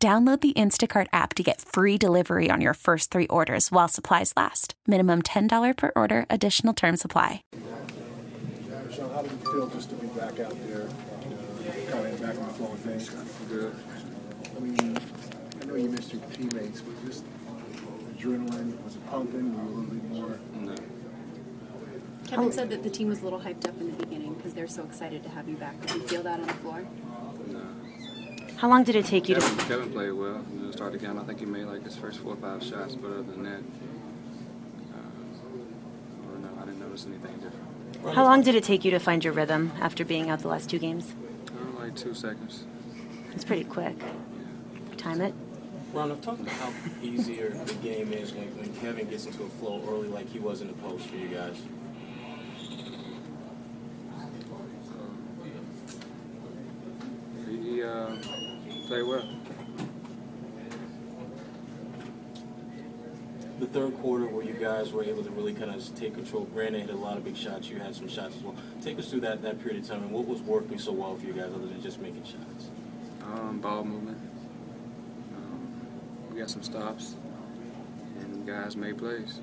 Download the Instacart app to get free delivery on your first three orders while supplies last. Minimum $10 per order, additional term supply. Sean, how did it feel just to be back out there, uh, kind of back in the flow of things? Good. I mean, I know you missed your teammates, but just adrenaline, was it pumping? Were you a little bit more? No. Kevin said that the team was a little hyped up in the beginning because they're so excited to have you back. Did you feel that on the floor? No. How long did it take you to? Kevin, Kevin played well. You know, start the game. I think he made like his first four or five shots, but other than that, uh, no, I didn't notice anything different. How long did it take you to find your rhythm after being out the last two games? Uh, like two seconds. It's pretty quick. Time it. Ronald, talk about how easier the game is when, when Kevin gets into a flow early like he was in the post for you guys. He, he uh, played well. The third quarter where you guys were able to really kind of take control. Granted, hit a lot of big shots. You had some shots as well. Take us through that, that period of time and what was working so well for you guys other than just making shots? Um, ball movement. Um, we got some stops, and guys made plays.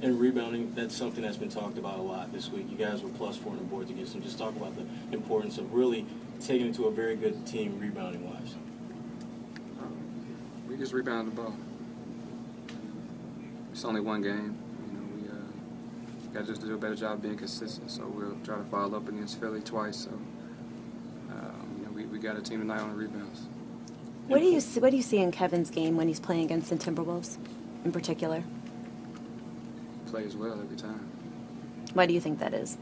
And rebounding, that's something that's been talked about a lot this week. You guys were plus four on the boards against them. Just talk about the importance of really taking it to a very good team rebounding wise. We just rebounded the ball. It's only one game. You know, we uh, got just to do a better job being consistent. So we'll try to follow up against Philly twice. So um, you know, we, we got a team tonight on the rebounds. What do you see, what do you see in Kevin's game when he's playing against the Timberwolves, in particular? Plays well every time. Why do you think that is?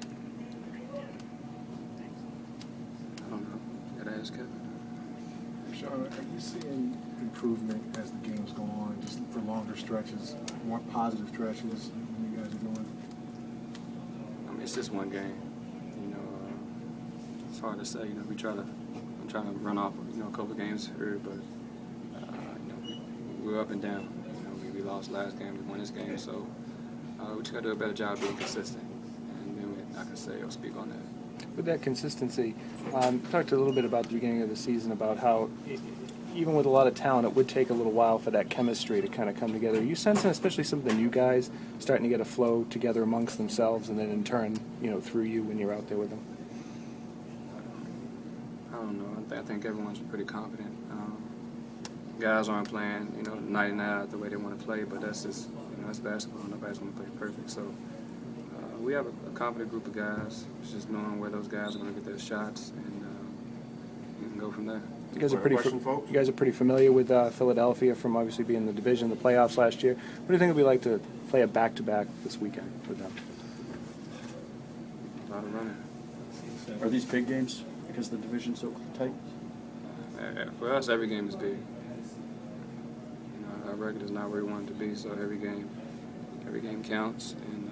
I don't know. Gotta ask Kevin. Sean, are you seeing improvement as the games go on, just for longer stretches, more positive stretches when you guys are doing? I mean, it's just one game. You know, uh, it's hard to say. You know, we try to. I'm trying to run off. You know, a couple games here, but uh, you know, we, we're up and down. You know, we, we lost last game. We won this game, so uh, we just gotta do a better job being consistent. And then we, I can say or speak on that. With that consistency, um, talked a little bit about the beginning of the season about how e- even with a lot of talent, it would take a little while for that chemistry to kind of come together. Are you sensing, especially some of the new guys, starting to get a flow together amongst themselves, and then in turn, you know, through you when you're out there with them? I don't know. I, think everyone's pretty confident. Um, guys aren't playing, you know, night and out the way they want to play, but that's just, you know, that's basketball. Nobody's going to play perfect. So we have a, a confident group of guys. It's just knowing where those guys are going to get their shots and, uh, and go from there. You guys are pretty. question, fa- folks. you guys are pretty familiar with uh, Philadelphia from obviously being in the division, the playoffs last year. What do you think it'd be like to play a back-to-back this weekend with them? A lot of running. Are these big games because the division's so tight? Uh, for us, every game is big. You know, our record is not where we want it to be, so every game, every game counts, and